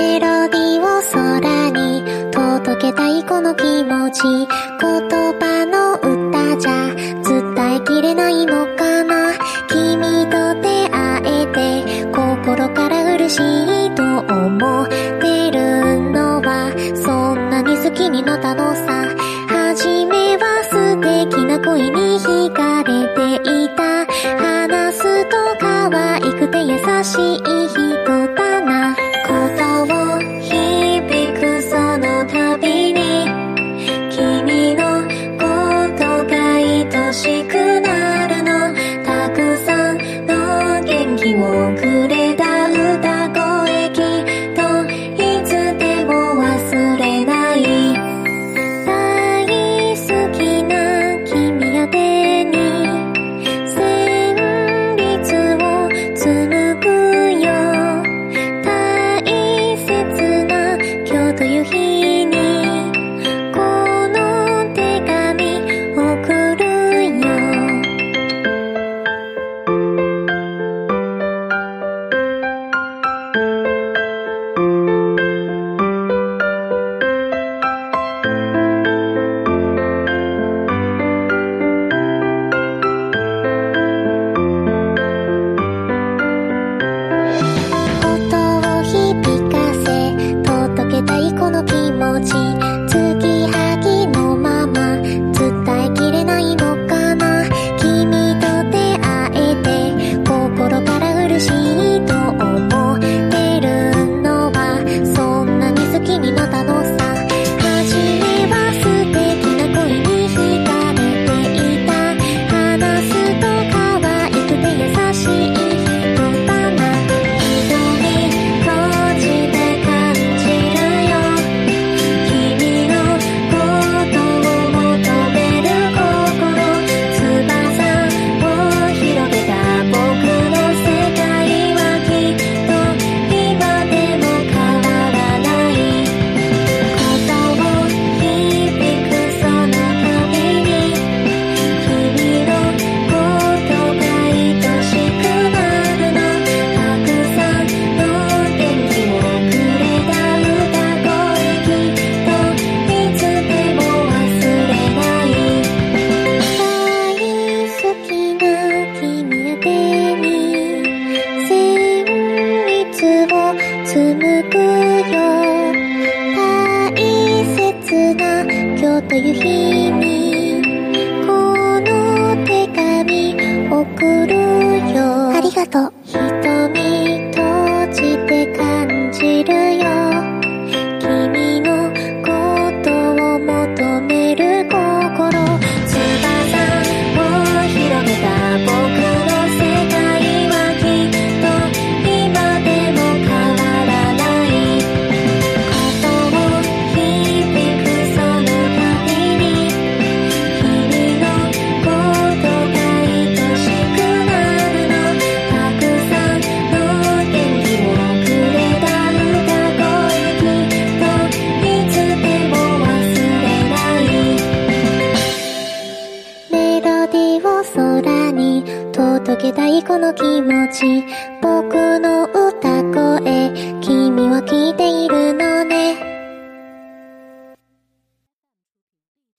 メロディーを空に届けたいこの気持ち言葉の歌じゃ伝えきれないのかな君と出会えて心から嬉しいと思ってるのはそんなに好きになった。のさ初めは素敵な恋に惹かれていた。話すと可愛くて優しい。になっけたいこの気持ち。僕の歌声君は聞いているの？